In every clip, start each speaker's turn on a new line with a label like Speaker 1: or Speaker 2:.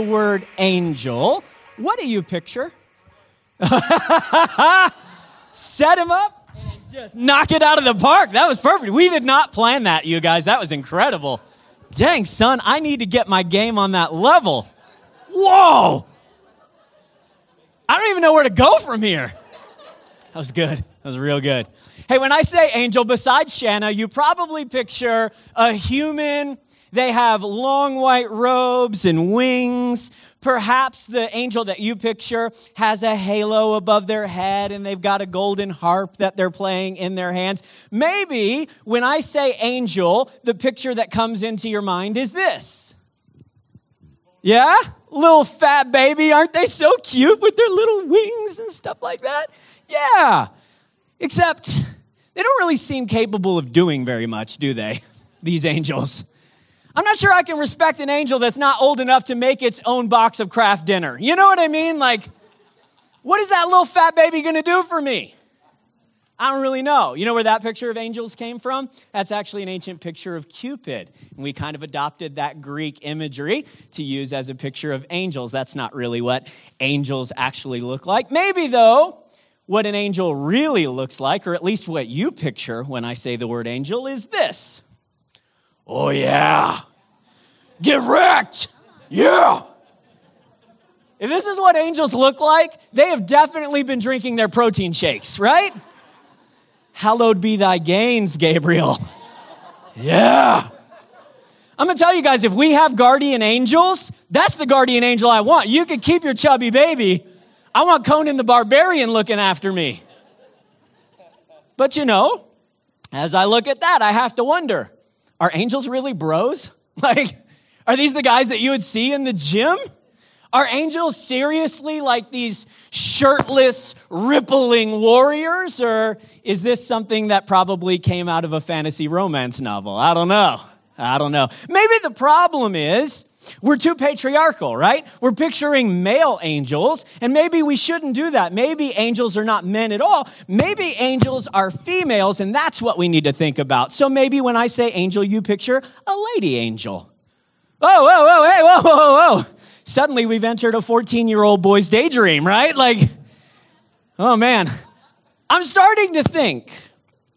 Speaker 1: the word angel, what do you picture? Set him up and just knock it out of the park. That was perfect. We did not plan that, you guys. That was incredible. Dang, son, I need to get my game on that level. Whoa! I don't even know where to go from here. That was good. That was real good. Hey, when I say angel, besides Shanna, you probably picture a human. They have long white robes and wings. Perhaps the angel that you picture has a halo above their head and they've got a golden harp that they're playing in their hands. Maybe when I say angel, the picture that comes into your mind is this. Yeah? Little fat baby. Aren't they so cute with their little wings and stuff like that? Yeah. Except they don't really seem capable of doing very much, do they? These angels. I'm not sure I can respect an angel that's not old enough to make its own box of Kraft dinner. You know what I mean? Like, what is that little fat baby gonna do for me? I don't really know. You know where that picture of angels came from? That's actually an ancient picture of Cupid. And we kind of adopted that Greek imagery to use as a picture of angels. That's not really what angels actually look like. Maybe, though, what an angel really looks like, or at least what you picture when I say the word angel, is this. Oh, yeah. Get wrecked. Yeah. If this is what angels look like, they have definitely been drinking their protein shakes, right? Hallowed be thy gains, Gabriel. Yeah. I'm gonna tell you guys if we have guardian angels, that's the guardian angel I want. You could keep your chubby baby. I want Conan the Barbarian looking after me. But you know, as I look at that, I have to wonder are angels really bros? Like, are these the guys that you would see in the gym? Are angels seriously like these shirtless, rippling warriors? Or is this something that probably came out of a fantasy romance novel? I don't know. I don't know. Maybe the problem is we're too patriarchal, right? We're picturing male angels, and maybe we shouldn't do that. Maybe angels are not men at all. Maybe angels are females, and that's what we need to think about. So maybe when I say angel, you picture a lady angel. Whoa, whoa, whoa, hey, whoa, whoa, whoa. Suddenly we've entered a 14 year old boy's daydream, right? Like, oh man. I'm starting to think,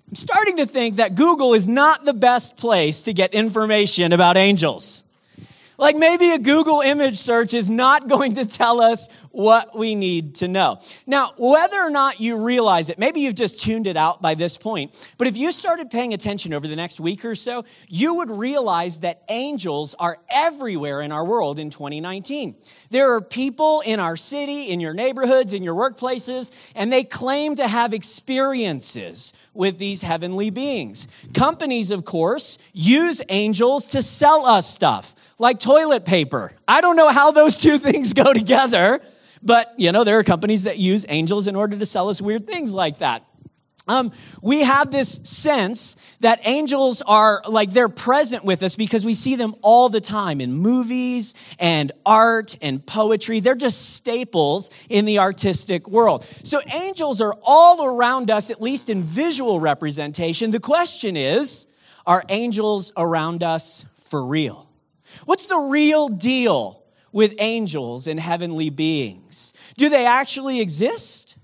Speaker 1: I'm starting to think that Google is not the best place to get information about angels. Like maybe a Google image search is not going to tell us what we need to know. Now, whether or not you realize it, maybe you've just tuned it out by this point, but if you started paying attention over the next week or so, you would realize that angels are everywhere in our world in 2019. There are people in our city, in your neighborhoods, in your workplaces, and they claim to have experiences with these heavenly beings. Companies, of course, use angels to sell us stuff, like toilet paper. I don't know how those two things go together. But, you know, there are companies that use angels in order to sell us weird things like that. Um, we have this sense that angels are like they're present with us because we see them all the time in movies and art and poetry. They're just staples in the artistic world. So angels are all around us, at least in visual representation. The question is are angels around us for real? What's the real deal with angels and heavenly beings? Do they actually exist?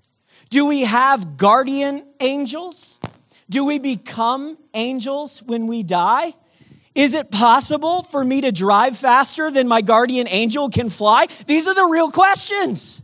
Speaker 1: Do we have guardian angels? Do we become angels when we die? Is it possible for me to drive faster than my guardian angel can fly? These are the real questions.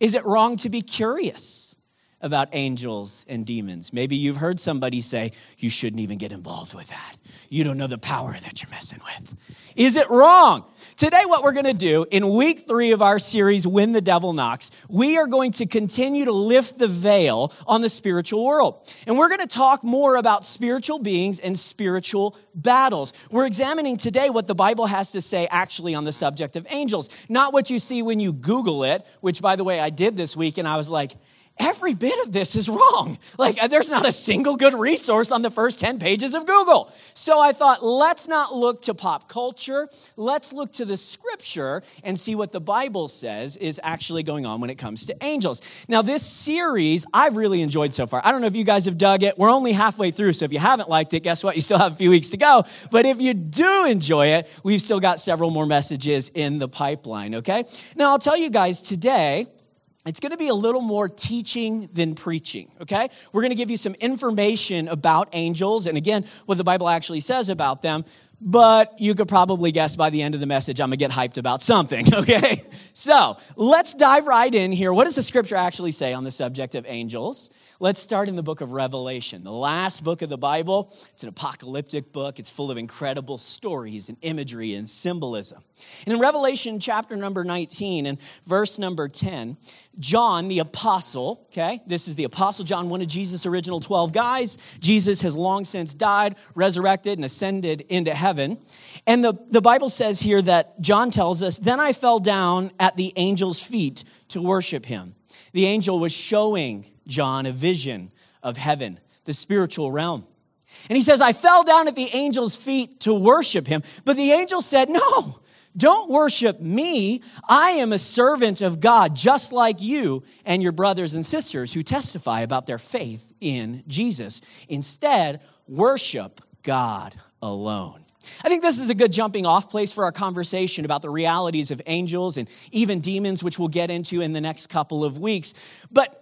Speaker 1: Is it wrong to be curious about angels and demons? Maybe you've heard somebody say, you shouldn't even get involved with that. You don't know the power that you're messing with. Is it wrong? Today, what we're going to do in week three of our series, When the Devil Knocks, we are going to continue to lift the veil on the spiritual world. And we're going to talk more about spiritual beings and spiritual battles. We're examining today what the Bible has to say actually on the subject of angels, not what you see when you Google it, which, by the way, I did this week, and I was like, every bit of this is wrong. Like, uh, there's not a single good resource on the first 10 pages of Google. So I thought, let's not look to pop culture. Let's look to the scripture and see what the Bible says is actually going on when it comes to angels. Now, this series I've really enjoyed so far. I don't know if you guys have dug it. We're only halfway through, so if you haven't liked it, guess what? You still have a few weeks to go. But if you do enjoy it, we've still got several more messages in the pipeline, okay? Now, I'll tell you guys today, it's going to be a little more teaching than preaching, okay? We're going to give you some information about angels and again, what the Bible actually says about them, but you could probably guess by the end of the message I'm going to get hyped about something, okay? So, let's dive right in here. What does the scripture actually say on the subject of angels? Let's start in the book of Revelation, the last book of the Bible. It's an apocalyptic book. It's full of incredible stories and imagery and symbolism. And in Revelation chapter number 19 and verse number 10, John the apostle, okay, this is the apostle John, one of Jesus' original 12 guys. Jesus has long since died, resurrected, and ascended into heaven. And the, the Bible says here that John tells us, Then I fell down at the angel's feet to worship him. The angel was showing John a vision of heaven, the spiritual realm. And he says, I fell down at the angel's feet to worship him. But the angel said, No, don't worship me. I am a servant of God, just like you and your brothers and sisters who testify about their faith in Jesus. Instead, worship God alone. I think this is a good jumping off place for our conversation about the realities of angels and even demons, which we'll get into in the next couple of weeks. But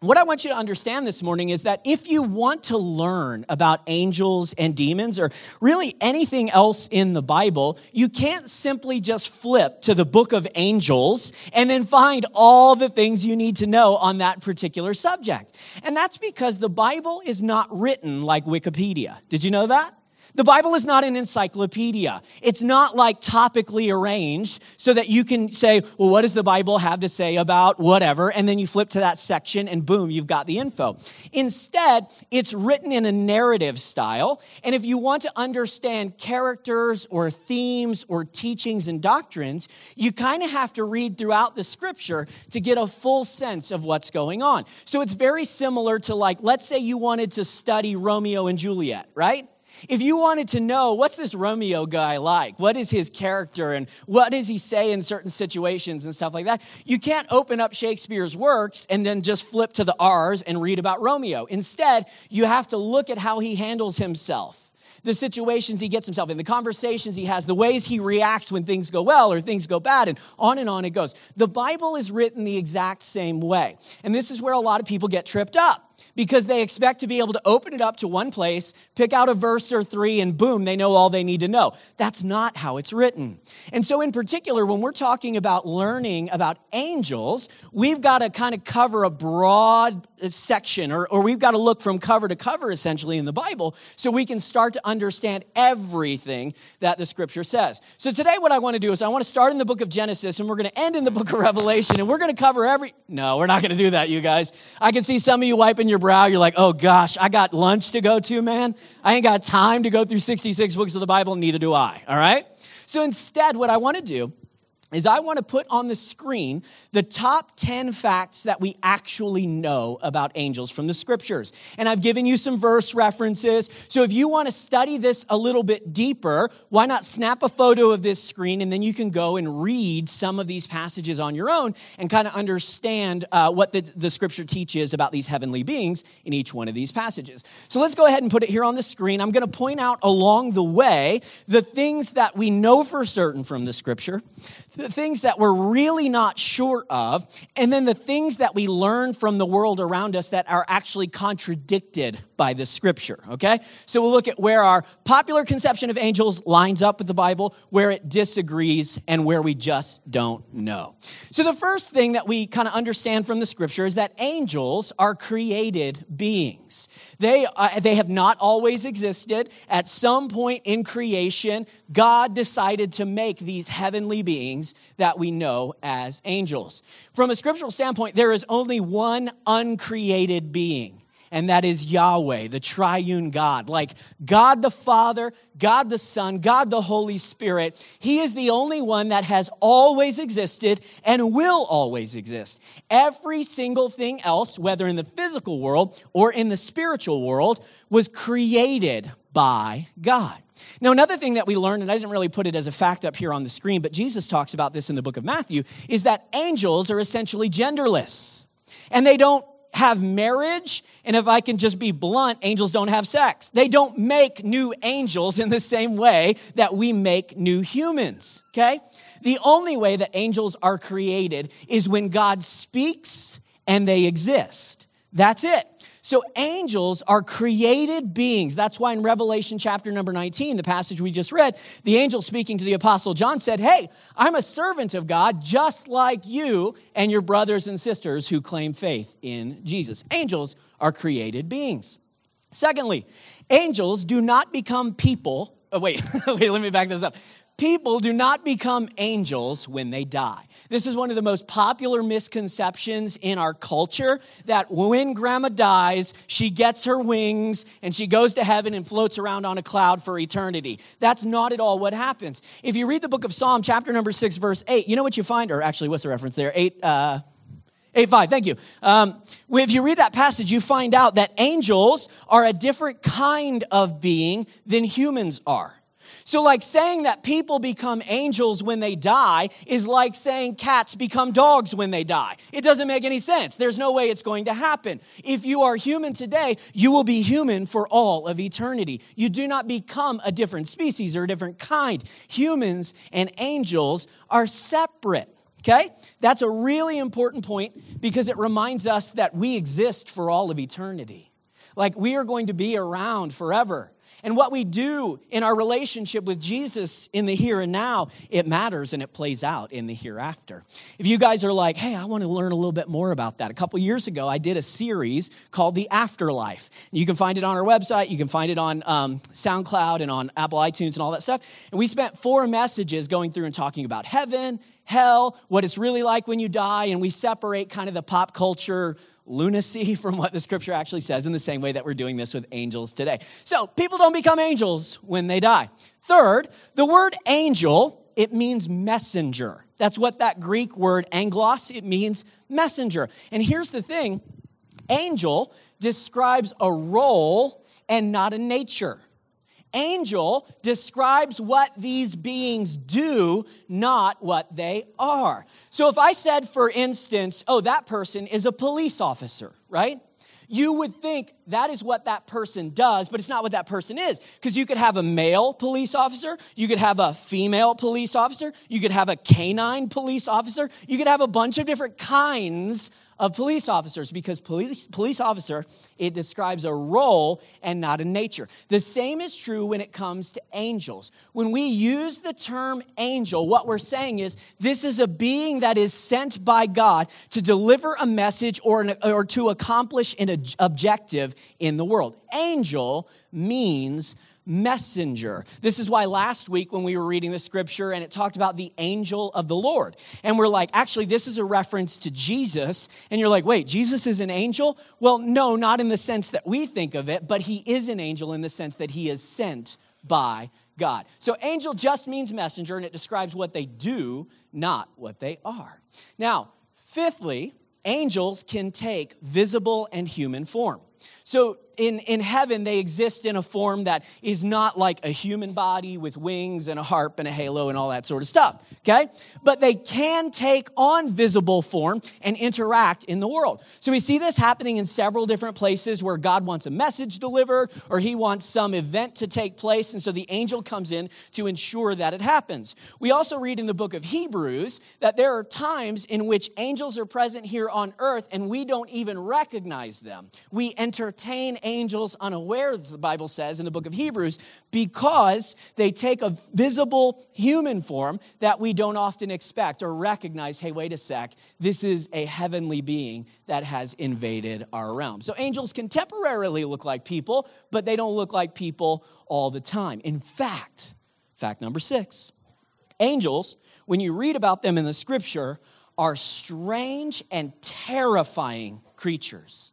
Speaker 1: what I want you to understand this morning is that if you want to learn about angels and demons or really anything else in the Bible, you can't simply just flip to the book of angels and then find all the things you need to know on that particular subject. And that's because the Bible is not written like Wikipedia. Did you know that? The Bible is not an encyclopedia. It's not like topically arranged so that you can say, well, what does the Bible have to say about whatever? And then you flip to that section and boom, you've got the info. Instead, it's written in a narrative style. And if you want to understand characters or themes or teachings and doctrines, you kind of have to read throughout the scripture to get a full sense of what's going on. So it's very similar to like, let's say you wanted to study Romeo and Juliet, right? If you wanted to know what's this Romeo guy like, what is his character, and what does he say in certain situations and stuff like that, you can't open up Shakespeare's works and then just flip to the R's and read about Romeo. Instead, you have to look at how he handles himself the situations he gets himself in, the conversations he has, the ways he reacts when things go well or things go bad, and on and on it goes. The Bible is written the exact same way. And this is where a lot of people get tripped up because they expect to be able to open it up to one place, pick out a verse or three, and boom, they know all they need to know. That's not how it's written. And so, in particular, when we're talking about learning about angels, we've got to kind of cover a broad uh, section, or, or we've got to look from cover to cover, essentially, in the Bible, so we can start to understand everything that the scripture says. So, today, what I want to do is I want to start in the book of Genesis, and we're going to end in the book of Revelation, and we're going to cover every. No, we're not going to do that, you guys. I can see some of you wiping your brow. You're like, oh gosh, I got lunch to go to, man. I ain't got time to go through 66 books of the Bible, neither do I, all right? So instead, what I want to do is I want to put on the screen the top 10 facts that we actually know about angels from the scriptures. And I've given you some verse references. So if you want to study this a little bit deeper, why not snap a photo of this screen and then you can go and read some of these passages on your own and kind of understand uh, what the, the scripture teaches about these heavenly beings in each one of these passages. So let's go ahead and put it here on the screen. I'm going to point out along the way the things that we know for certain from the scripture the things that we're really not sure of, and then the things that we learn from the world around us that are actually contradicted by the scripture, okay? So we'll look at where our popular conception of angels lines up with the Bible, where it disagrees, and where we just don't know. So the first thing that we kind of understand from the scripture is that angels are created beings. They, uh, they have not always existed. At some point in creation, God decided to make these heavenly beings that we know as angels. From a scriptural standpoint, there is only one uncreated being, and that is Yahweh, the triune God. Like God the Father, God the Son, God the Holy Spirit. He is the only one that has always existed and will always exist. Every single thing else, whether in the physical world or in the spiritual world, was created by God. Now, another thing that we learned, and I didn't really put it as a fact up here on the screen, but Jesus talks about this in the book of Matthew, is that angels are essentially genderless. And they don't have marriage, and if I can just be blunt, angels don't have sex. They don't make new angels in the same way that we make new humans, okay? The only way that angels are created is when God speaks and they exist. That's it. So angels are created beings. That's why in Revelation chapter number 19, the passage we just read, the angel speaking to the apostle John said, Hey, I'm a servant of God just like you and your brothers and sisters who claim faith in Jesus. Angels are created beings. Secondly, angels do not become people. Oh, wait, wait, let me back this up. People do not become angels when they die. This is one of the most popular misconceptions in our culture that when grandma dies, she gets her wings and she goes to heaven and floats around on a cloud for eternity. That's not at all what happens. If you read the book of Psalm, chapter number six, verse eight, you know what you find? Or actually, what's the reference there? Eight, uh, 8 5, thank you. Um, if you read that passage, you find out that angels are a different kind of being than humans are. So, like saying that people become angels when they die is like saying cats become dogs when they die. It doesn't make any sense. There's no way it's going to happen. If you are human today, you will be human for all of eternity. You do not become a different species or a different kind. Humans and angels are separate. Okay? That's a really important point because it reminds us that we exist for all of eternity. Like we are going to be around forever. And what we do in our relationship with Jesus in the here and now, it matters and it plays out in the hereafter. If you guys are like, hey, I want to learn a little bit more about that, a couple years ago, I did a series called The Afterlife. You can find it on our website, you can find it on um, SoundCloud and on Apple iTunes and all that stuff. And we spent four messages going through and talking about heaven, hell, what it's really like when you die, and we separate kind of the pop culture lunacy from what the scripture actually says in the same way that we're doing this with angels today. So, people don't become angels when they die. Third, the word angel, it means messenger. That's what that Greek word angelos, it means messenger. And here's the thing, angel describes a role and not a nature angel describes what these beings do, not what they are. So if I said, for instance, oh, that person is a police officer, right? You would think that is what that person does, but it's not what that person is. Because you could have a male police officer, you could have a female police officer, you could have a canine police officer, you could have a bunch of different kinds of police officers because police, police officer, it describes a role and not a nature. The same is true when it comes to angels. When we use the term angel, what we're saying is this is a being that is sent by God to deliver a message or, an, or to accomplish an objective in the world. Angel means messenger. This is why last week when we were reading the scripture and it talked about the angel of the Lord, and we're like, actually, this is a reference to Jesus. And you're like, wait, Jesus is an angel? Well, no, not in the sense that we think of it, but he is an angel in the sense that he is sent by God. So, angel just means messenger, and it describes what they do, not what they are. Now, fifthly, angels can take visible and human form. So, in, in heaven, they exist in a form that is not like a human body with wings and a harp and a halo and all that sort of stuff, okay? But they can take on visible form and interact in the world. So we see this happening in several different places where God wants a message delivered or he wants some event to take place. And so the angel comes in to ensure that it happens. We also read in the book of Hebrews that there are times in which angels are present here on earth and we don't even recognize them. We entertain unawares, the Bible says in the book of Hebrews, because they take a visible human form that we don't often expect or recognize hey, wait a sec, this is a heavenly being that has invaded our realm. So angels can temporarily look like people, but they don't look like people all the time. In fact, fact number six, angels, when you read about them in the scripture, are strange and terrifying creatures.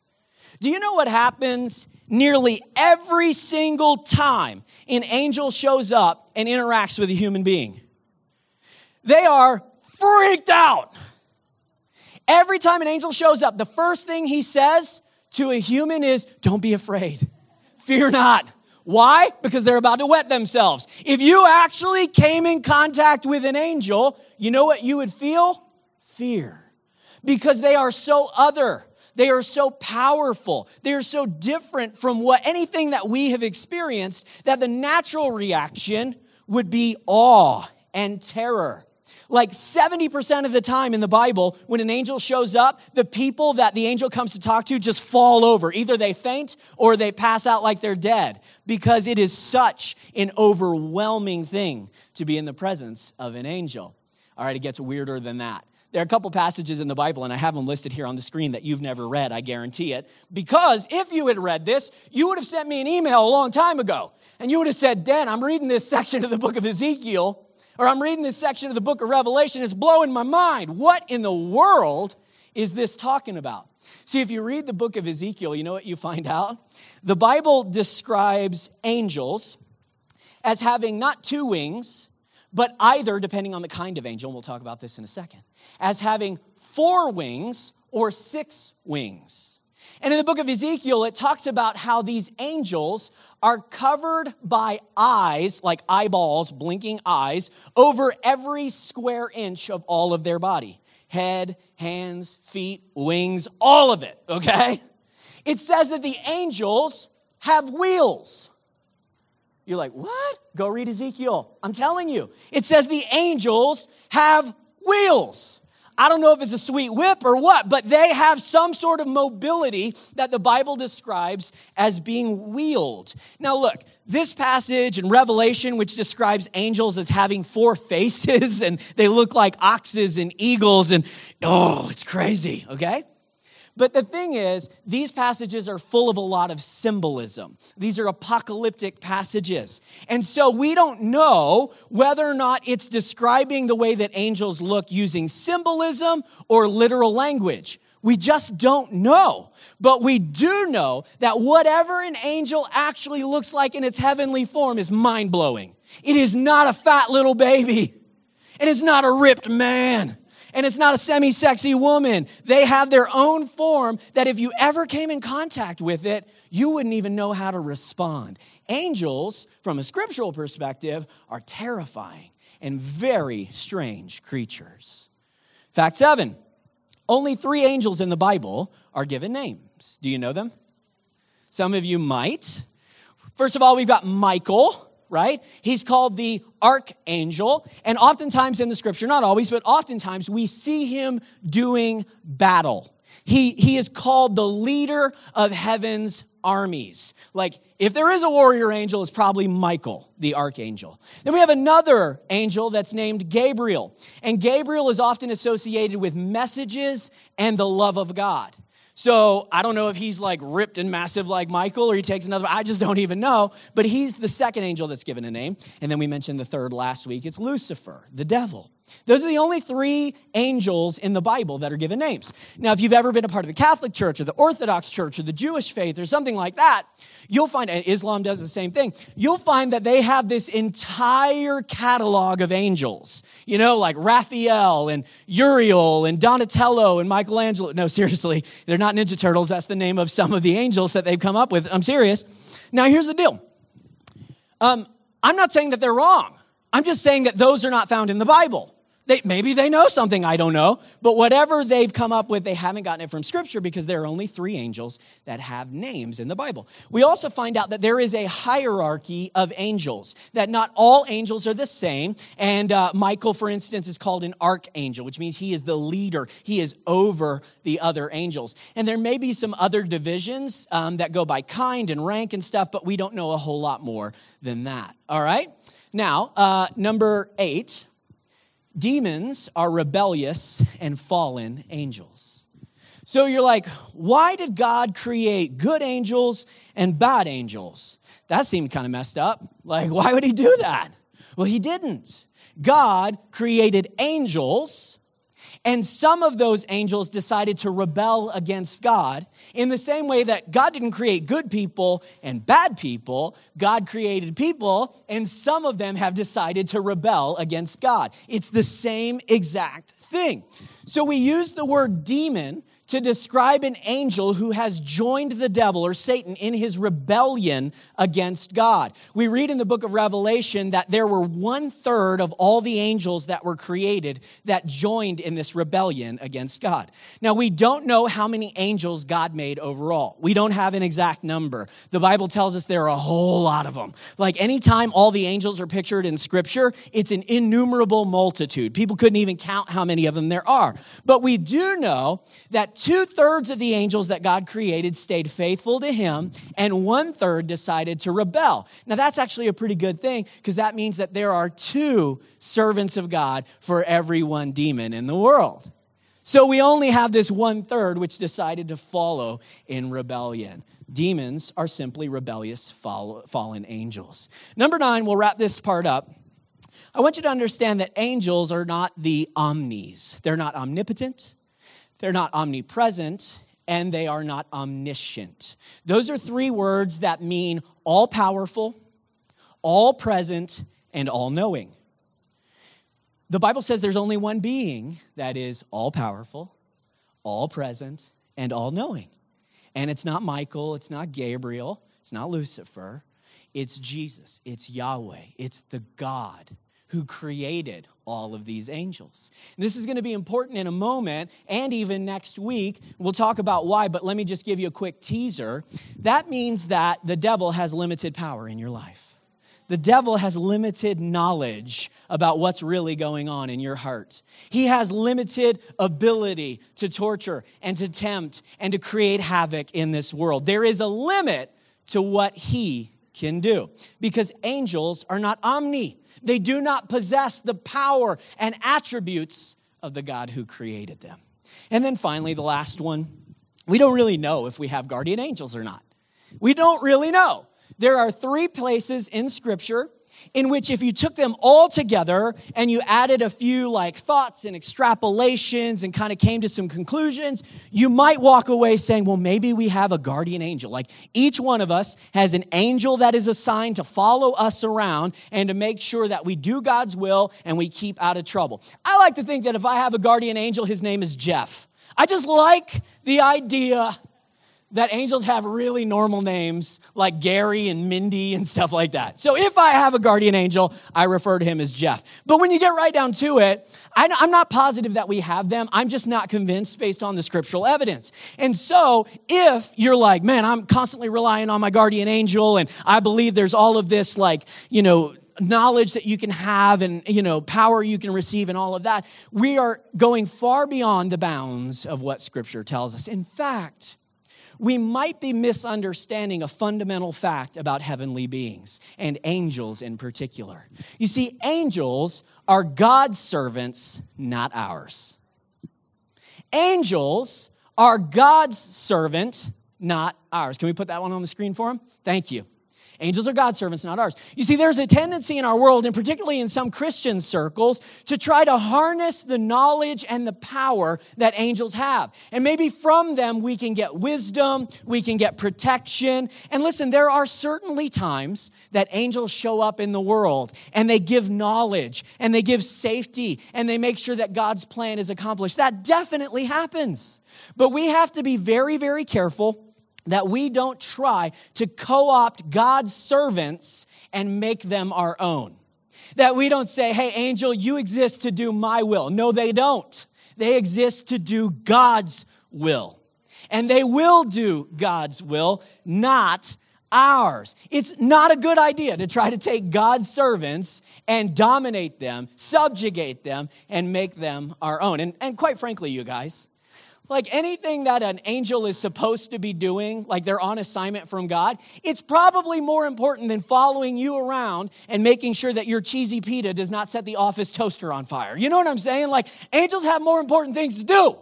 Speaker 1: Do you know what happens nearly every single time an angel shows up and interacts with a human being? They are freaked out. Every time an angel shows up, the first thing he says to a human is, Don't be afraid, fear not. Why? Because they're about to wet themselves. If you actually came in contact with an angel, you know what you would feel? Fear. Because they are so other. They are so powerful. They are so different from what anything that we have experienced that the natural reaction would be awe and terror. Like 70% of the time in the Bible, when an angel shows up, the people that the angel comes to talk to just fall over. Either they faint or they pass out like they're dead because it is such an overwhelming thing to be in the presence of an angel. All right, it gets weirder than that. There are a couple passages in the Bible, and I have them listed here on the screen that you've never read, I guarantee it. Because if you had read this, you would have sent me an email a long time ago. And you would have said, Dan, I'm reading this section of the book of Ezekiel, or I'm reading this section of the book of Revelation, it's blowing my mind. What in the world is this talking about? See, if you read the book of Ezekiel, you know what you find out? The Bible describes angels as having not two wings, but either, depending on the kind of angel, and we'll talk about this in a second, as having four wings or six wings. And in the book of Ezekiel, it talks about how these angels are covered by eyes, like eyeballs, blinking eyes, over every square inch of all of their body head, hands, feet, wings, all of it, okay? It says that the angels have wheels. You're like, what? Go read Ezekiel. I'm telling you. It says the angels have wheels. I don't know if it's a sweet whip or what, but they have some sort of mobility that the Bible describes as being wheeled. Now, look, this passage in Revelation, which describes angels as having four faces and they look like oxes and eagles, and oh, it's crazy, okay? But the thing is, these passages are full of a lot of symbolism. These are apocalyptic passages. And so we don't know whether or not it's describing the way that angels look using symbolism or literal language. We just don't know. But we do know that whatever an angel actually looks like in its heavenly form is mind blowing. It is not a fat little baby, and it's not a ripped man and it's not a semi sexy woman. They have their own form that if you ever came in contact with it, you wouldn't even know how to respond. Angels, from a scriptural perspective, are terrifying and very strange creatures. Fact seven only three angels in the Bible are given names. Do you know them? Some of you might. First of all, we've got Michael right? He's called the archangel. And oftentimes in the scripture, not always, but oftentimes we see him doing battle. He, he is called the leader of heaven's armies. Like, if there is a warrior angel, it's probably Michael, the archangel. Then we have another angel that's named Gabriel. And Gabriel is often associated with messages and the love of God. So I don't know if he's like ripped and massive like Michael or he takes another, I just don't even know. But he's the second angel that's given a name. And then we mentioned the third last week. It's Lucifer, the devil. Those are the only three angels in the Bible that are given names. Now, if you've ever been a part of the Catholic Church or the Orthodox Church or the Jewish faith or something like that, you'll find, and Islam does the same thing, you'll find that they have this entire catalog of angels. You know, like Raphael and Uriel and Donatello and Michelangelo. No, seriously, they're not Ninja Turtles. That's the name of some of the angels that they've come up with. I'm serious. Now, here's the deal um, I'm not saying that they're wrong, I'm just saying that those are not found in the Bible. They, maybe they know something, I don't know. But whatever they've come up with, they haven't gotten it from Scripture because there are only three angels that have names in the Bible. We also find out that there is a hierarchy of angels, that not all angels are the same. And uh, Michael, for instance, is called an archangel, which means he is the leader, he is over the other angels. And there may be some other divisions um, that go by kind and rank and stuff, but we don't know a whole lot more than that. All right? Now, uh, number eight demons are rebellious and fallen angels. So you're like, why did God create good angels and bad angels? That seemed kind of messed up. Like, why would he do that? Well, he didn't. God created angels And some of those angels decided to rebel against God in the same way that God didn't create good people and bad people. God created people, and some of them have decided to rebel against God. It's the same exact thing. So we use the word demon to describe an angel who has joined the devil or Satan in his rebellion against God. We read in the book of Revelation that there were one third of all the angels that were created that joined in this rebellion against God. Now, we don't know how many angels God made overall. We don't have an exact number. The Bible tells us there are a whole lot of them. Like anytime all the angels are pictured in Scripture, it's an innumerable multitude. People couldn't even count how many of them there are. But we do know that two thirds of the angels that God created stayed faithful to Him, and one third decided to rebel. Now, that's actually a pretty good thing because that means that there are two servants of God for every one demon in the world. So we only have this one third which decided to follow in rebellion. Demons are simply rebellious fallen angels. Number nine, we'll wrap this part up. I want you to understand that angels are not the omnis. They're not omnipotent, they're not omnipresent, and they are not omniscient. Those are three words that mean all powerful, all present, and all knowing. The Bible says there's only one being that is all powerful, all present, and all knowing. And it's not Michael, it's not Gabriel, it's not Lucifer, it's Jesus, it's Yahweh, it's the God who created all of these angels. And this is going to be important in a moment and even next week. We'll talk about why, but let me just give you a quick teaser. That means that the devil has limited power in your life. The devil has limited knowledge about what's really going on in your heart. He has limited ability to torture and to tempt and to create havoc in this world. There is a limit to what he can do because angels are not omni. They do not possess the power and attributes of the God who created them. And then finally, the last one we don't really know if we have guardian angels or not. We don't really know. There are three places in Scripture in which if you took them all together and you added a few like thoughts and extrapolations and kind of came to some conclusions, you might walk away saying, well, maybe we have a guardian angel. Like each one of us has an angel that is assigned to follow us around and to make sure that we do God's will and we keep out of trouble. I like to think that if I have a guardian angel, his name is Jeff. I just like the idea that angels have really normal names like Gary and Mindy and stuff like that. So if I have a guardian angel, I refer to him as Jeff. But when you get right down to it, I'm not positive that we have them. I'm just not convinced based on the scriptural evidence. And so if you're like, man, I'm constantly relying on my guardian angel and I believe there's all of this like, you know, knowledge that you can have and you know power you can receive and all of that we are going far beyond the bounds of what scripture tells us in fact we might be misunderstanding a fundamental fact about heavenly beings and angels in particular. You see, angels are God's servants, not ours. Angels are God's servant, not ours. Can we put that one on the screen for him? Thank you. Angels are God's servants, not ours. You see, there's a tendency in our world, and particularly in some Christian circles, to try to harness the knowledge and the power that angels have. And maybe from them we can get wisdom, we can get protection. And listen, there are certainly times that angels show up in the world and they give knowledge and they give safety and they make sure that God's plan is accomplished. That definitely happens. But we have to be very, very careful that we don't try to co opt God's servants and make them our own. That we don't say, hey, angel, you exist to do my will. No, they don't. They exist to do God's will. And they will do God's will, not ours. It's not a good idea to try to take God's servants and dominate them, subjugate them, and make them our own. And, and quite frankly, you guys, like anything that an angel is supposed to be doing, like they're on assignment from God, it's probably more important than following you around and making sure that your cheesy pita does not set the office toaster on fire. You know what I'm saying? Like angels have more important things to do.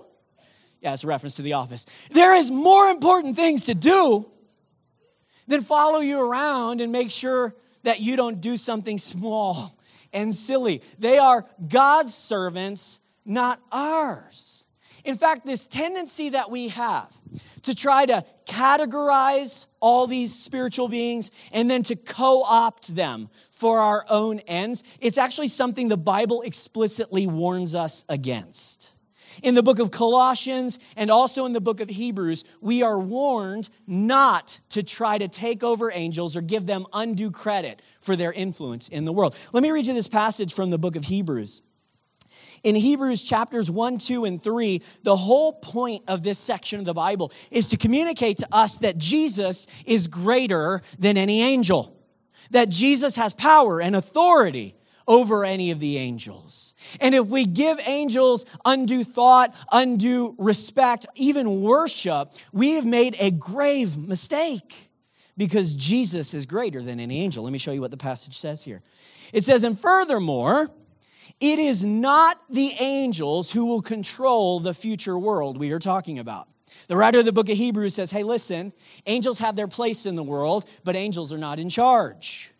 Speaker 1: Yeah, it's a reference to the office. There is more important things to do than follow you around and make sure that you don't do something small and silly. They are God's servants not ours. In fact, this tendency that we have to try to categorize all these spiritual beings and then to co opt them for our own ends, it's actually something the Bible explicitly warns us against. In the book of Colossians and also in the book of Hebrews, we are warned not to try to take over angels or give them undue credit for their influence in the world. Let me read you this passage from the book of Hebrews. In Hebrews chapters 1, 2, and 3, the whole point of this section of the Bible is to communicate to us that Jesus is greater than any angel, that Jesus has power and authority over any of the angels. And if we give angels undue thought, undue respect, even worship, we have made a grave mistake because Jesus is greater than any angel. Let me show you what the passage says here. It says, and furthermore, it is not the angels who will control the future world we are talking about. The writer of the book of Hebrews says, hey, listen, angels have their place in the world, but angels are not in charge.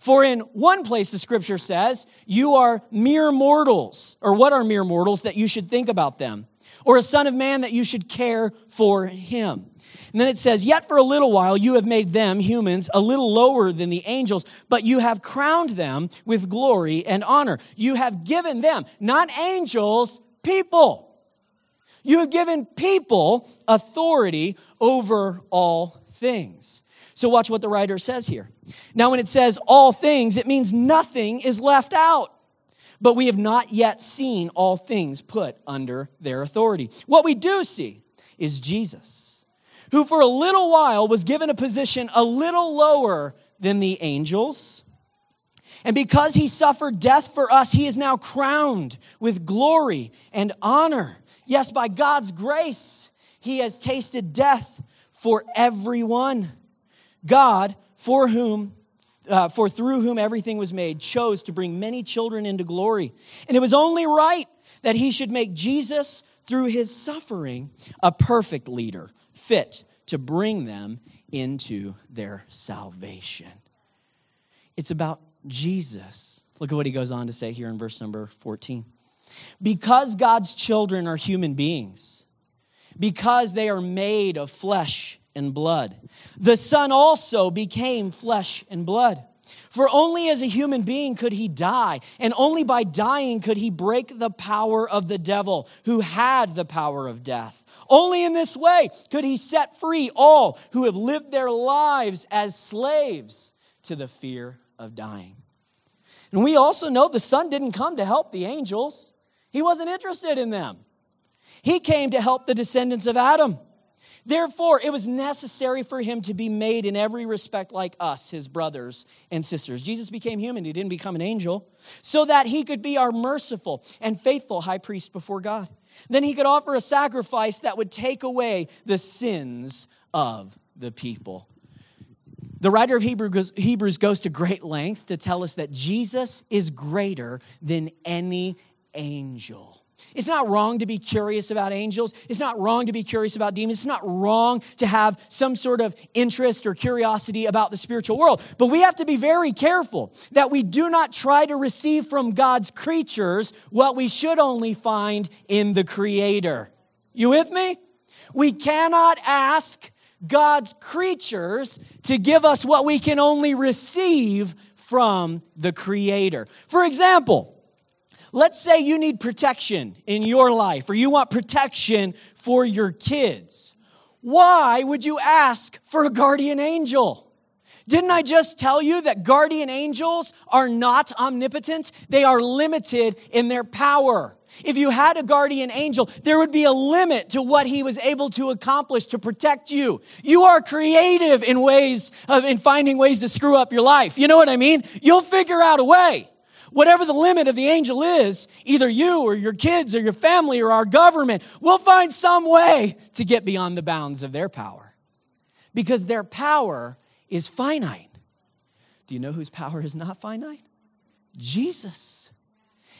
Speaker 1: For in one place the scripture says, you are mere mortals, or what are mere mortals that you should think about them, or a son of man that you should care for him. And then it says, Yet for a little while you have made them, humans, a little lower than the angels, but you have crowned them with glory and honor. You have given them, not angels, people. You have given people authority over all things. So, watch what the writer says here. Now, when it says all things, it means nothing is left out. But we have not yet seen all things put under their authority. What we do see is Jesus who for a little while was given a position a little lower than the angels. And because he suffered death for us, he is now crowned with glory and honor. Yes, by God's grace, he has tasted death for everyone. God, for whom uh, for through whom everything was made, chose to bring many children into glory. And it was only right that he should make Jesus, through his suffering, a perfect leader, fit to bring them into their salvation. It's about Jesus. Look at what he goes on to say here in verse number 14. Because God's children are human beings, because they are made of flesh and blood, the Son also became flesh and blood. For only as a human being could he die, and only by dying could he break the power of the devil who had the power of death. Only in this way could he set free all who have lived their lives as slaves to the fear of dying. And we also know the Son didn't come to help the angels, he wasn't interested in them. He came to help the descendants of Adam. Therefore, it was necessary for him to be made in every respect like us, his brothers and sisters. Jesus became human, he didn't become an angel, so that he could be our merciful and faithful high priest before God. Then he could offer a sacrifice that would take away the sins of the people. The writer of Hebrews goes to great lengths to tell us that Jesus is greater than any angel. It's not wrong to be curious about angels. It's not wrong to be curious about demons. It's not wrong to have some sort of interest or curiosity about the spiritual world. But we have to be very careful that we do not try to receive from God's creatures what we should only find in the Creator. You with me? We cannot ask God's creatures to give us what we can only receive from the Creator. For example, Let's say you need protection in your life or you want protection for your kids. Why would you ask for a guardian angel? Didn't I just tell you that guardian angels are not omnipotent? They are limited in their power. If you had a guardian angel, there would be a limit to what he was able to accomplish to protect you. You are creative in ways of in finding ways to screw up your life. You know what I mean? You'll figure out a way. Whatever the limit of the angel is, either you or your kids or your family or our government will find some way to get beyond the bounds of their power. Because their power is finite. Do you know whose power is not finite? Jesus.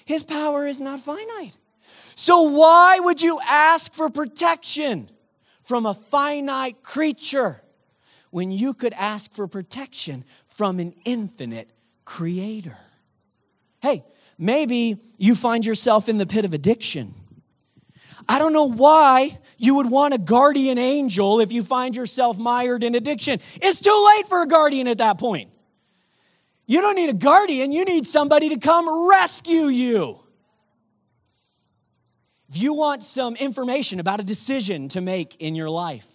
Speaker 1: His power is not finite. So, why would you ask for protection from a finite creature when you could ask for protection from an infinite creator? Hey, Maybe you find yourself in the pit of addiction. I don't know why you would want a guardian angel if you find yourself mired in addiction. It's too late for a guardian at that point. You don't need a guardian, you need somebody to come rescue you. If you want some information about a decision to make in your life,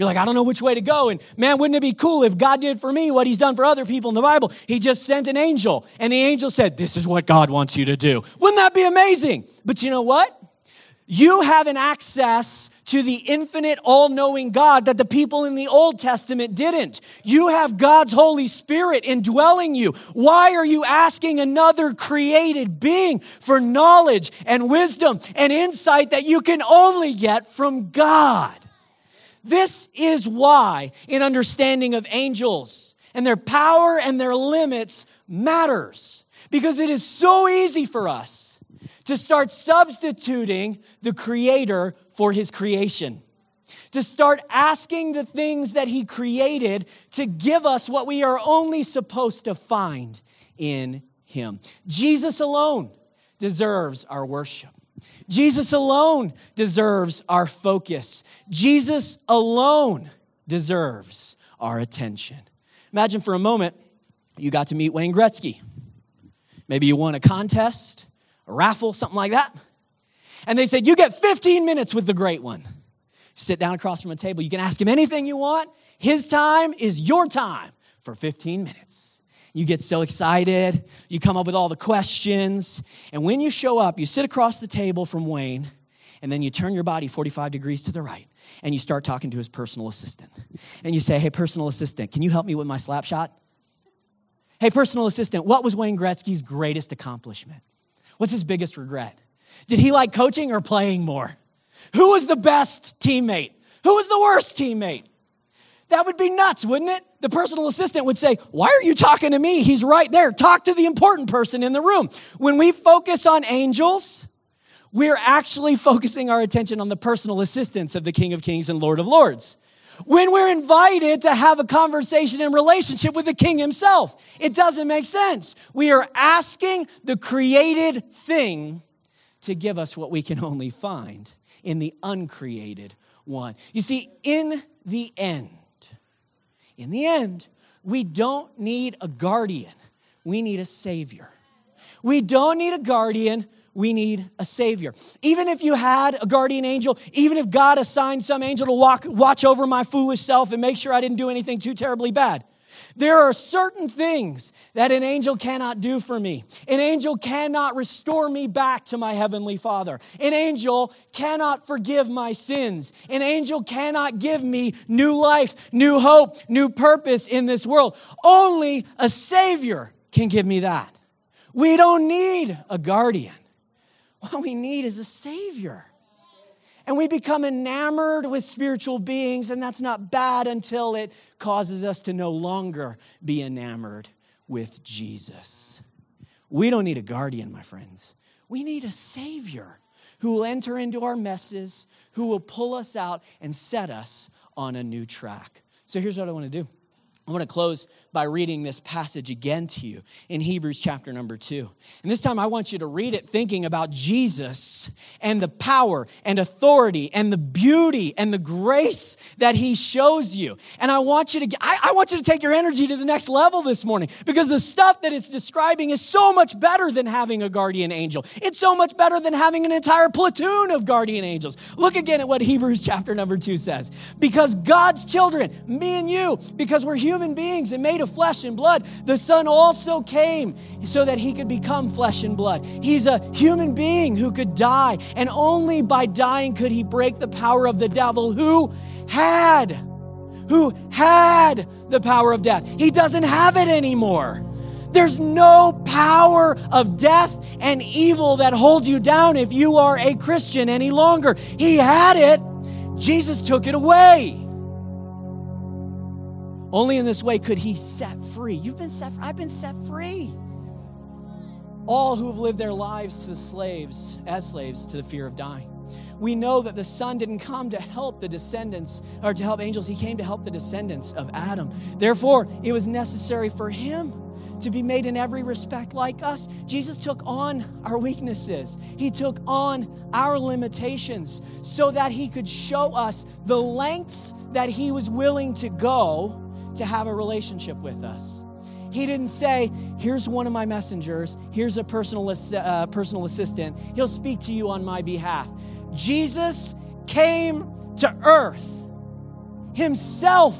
Speaker 1: you're like, I don't know which way to go. And man, wouldn't it be cool if God did for me what he's done for other people in the Bible? He just sent an angel, and the angel said, This is what God wants you to do. Wouldn't that be amazing? But you know what? You have an access to the infinite, all knowing God that the people in the Old Testament didn't. You have God's Holy Spirit indwelling you. Why are you asking another created being for knowledge and wisdom and insight that you can only get from God? This is why, in understanding of angels and their power and their limits, matters. Because it is so easy for us to start substituting the Creator for His creation. To start asking the things that He created to give us what we are only supposed to find in Him. Jesus alone deserves our worship. Jesus alone deserves our focus. Jesus alone deserves our attention. Imagine for a moment you got to meet Wayne Gretzky. Maybe you won a contest, a raffle, something like that. And they said, You get 15 minutes with the great one. Sit down across from a table. You can ask him anything you want. His time is your time for 15 minutes. You get so excited. You come up with all the questions. And when you show up, you sit across the table from Wayne, and then you turn your body 45 degrees to the right, and you start talking to his personal assistant. And you say, Hey, personal assistant, can you help me with my slap shot? Hey, personal assistant, what was Wayne Gretzky's greatest accomplishment? What's his biggest regret? Did he like coaching or playing more? Who was the best teammate? Who was the worst teammate? That would be nuts, wouldn't it? The personal assistant would say, Why are you talking to me? He's right there. Talk to the important person in the room. When we focus on angels, we're actually focusing our attention on the personal assistants of the King of Kings and Lord of Lords. When we're invited to have a conversation in relationship with the King himself, it doesn't make sense. We are asking the created thing to give us what we can only find in the uncreated one. You see, in the end, in the end, we don't need a guardian, we need a savior. We don't need a guardian, we need a savior. Even if you had a guardian angel, even if God assigned some angel to walk, watch over my foolish self and make sure I didn't do anything too terribly bad, there are certain things that an angel cannot do for me. An angel cannot restore me back to my heavenly Father. An angel cannot forgive my sins. An angel cannot give me new life, new hope, new purpose in this world. Only a Savior can give me that. We don't need a guardian. What we need is a Savior and we become enamored with spiritual beings, and that's not bad until it causes us to no longer be enamored with Jesus. We don't need a guardian, my friends. We need a Savior who will enter into our messes, who will pull us out and set us on a new track. So here's what I want to do. I want to close by reading this passage again to you in Hebrews chapter number two. And this time I want you to read it thinking about Jesus and the power and authority and the beauty and the grace that he shows you. And I want you to, I, I want you to take your energy to the next level this morning because the stuff that it's describing is so much better than having a guardian angel. It's so much better than having an entire platoon of guardian angels. Look again at what Hebrews chapter number two says. Because God's children, me and you, because we're human human beings and made of flesh and blood, the Son also came so that he could become flesh and blood. He's a human being who could die, and only by dying could he break the power of the devil who had, who had the power of death. He doesn't have it anymore. There's no power of death and evil that holds you down if you are a Christian any longer. He had it, Jesus took it away. Only in this way could he set free. You've been set. I've been set free. All who have lived their lives to the slaves, as slaves, to the fear of dying. We know that the Son didn't come to help the descendants or to help angels, he came to help the descendants of Adam. Therefore, it was necessary for him to be made in every respect like us? Jesus took on our weaknesses, He took on our limitations so that He could show us the lengths that He was willing to go to have a relationship with us. He didn't say, Here's one of my messengers, here's a personal, uh, personal assistant, he'll speak to you on my behalf. Jesus came to earth himself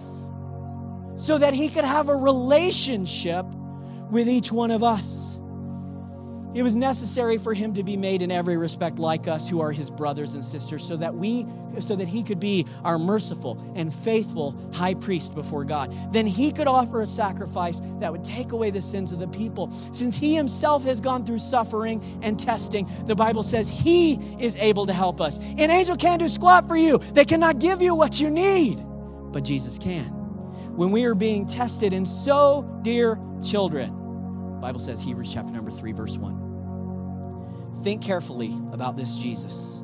Speaker 1: so that he could have a relationship with each one of us. It was necessary for him to be made in every respect like us who are his brothers and sisters so that we so that he could be our merciful and faithful high priest before God. Then he could offer a sacrifice that would take away the sins of the people. Since he himself has gone through suffering and testing, the Bible says he is able to help us. An angel can't do squat for you. They cannot give you what you need, but Jesus can. When we are being tested and so dear children, Bible says Hebrews chapter number 3 verse 1. Think carefully about this Jesus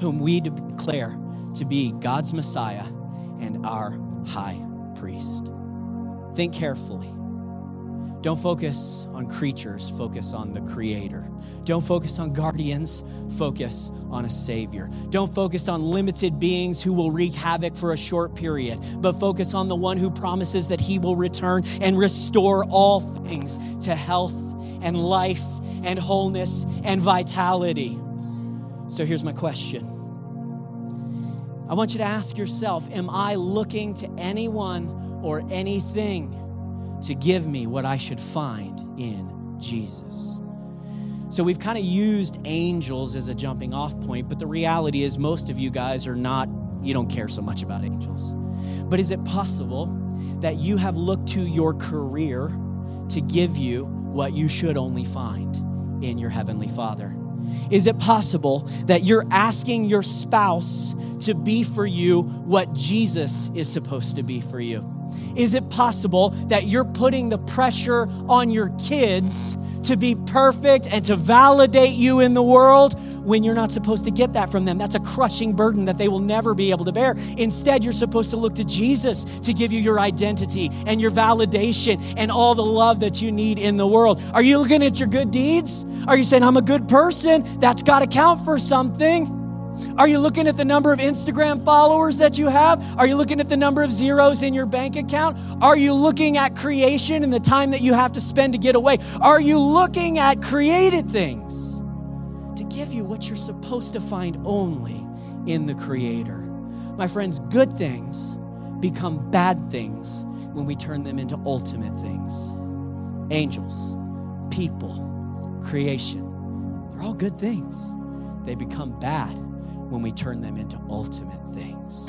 Speaker 1: whom we declare to be God's Messiah and our high priest. Think carefully. Don't focus on creatures, focus on the Creator. Don't focus on guardians, focus on a Savior. Don't focus on limited beings who will wreak havoc for a short period, but focus on the one who promises that He will return and restore all things to health and life and wholeness and vitality. So here's my question. I want you to ask yourself Am I looking to anyone or anything to give me what I should find in Jesus. So we've kind of used angels as a jumping off point, but the reality is most of you guys are not, you don't care so much about angels. But is it possible that you have looked to your career to give you what you should only find in your Heavenly Father? Is it possible that you're asking your spouse to be for you what Jesus is supposed to be for you? Is it possible that you're putting the pressure on your kids to be perfect and to validate you in the world when you're not supposed to get that from them? That's a crushing burden that they will never be able to bear. Instead, you're supposed to look to Jesus to give you your identity and your validation and all the love that you need in the world. Are you looking at your good deeds? Are you saying, I'm a good person? That's got to count for something. Are you looking at the number of Instagram followers that you have? Are you looking at the number of zeros in your bank account? Are you looking at creation and the time that you have to spend to get away? Are you looking at created things to give you what you're supposed to find only in the Creator? My friends, good things become bad things when we turn them into ultimate things. Angels, people, creation, they're all good things. They become bad when we turn them into ultimate things.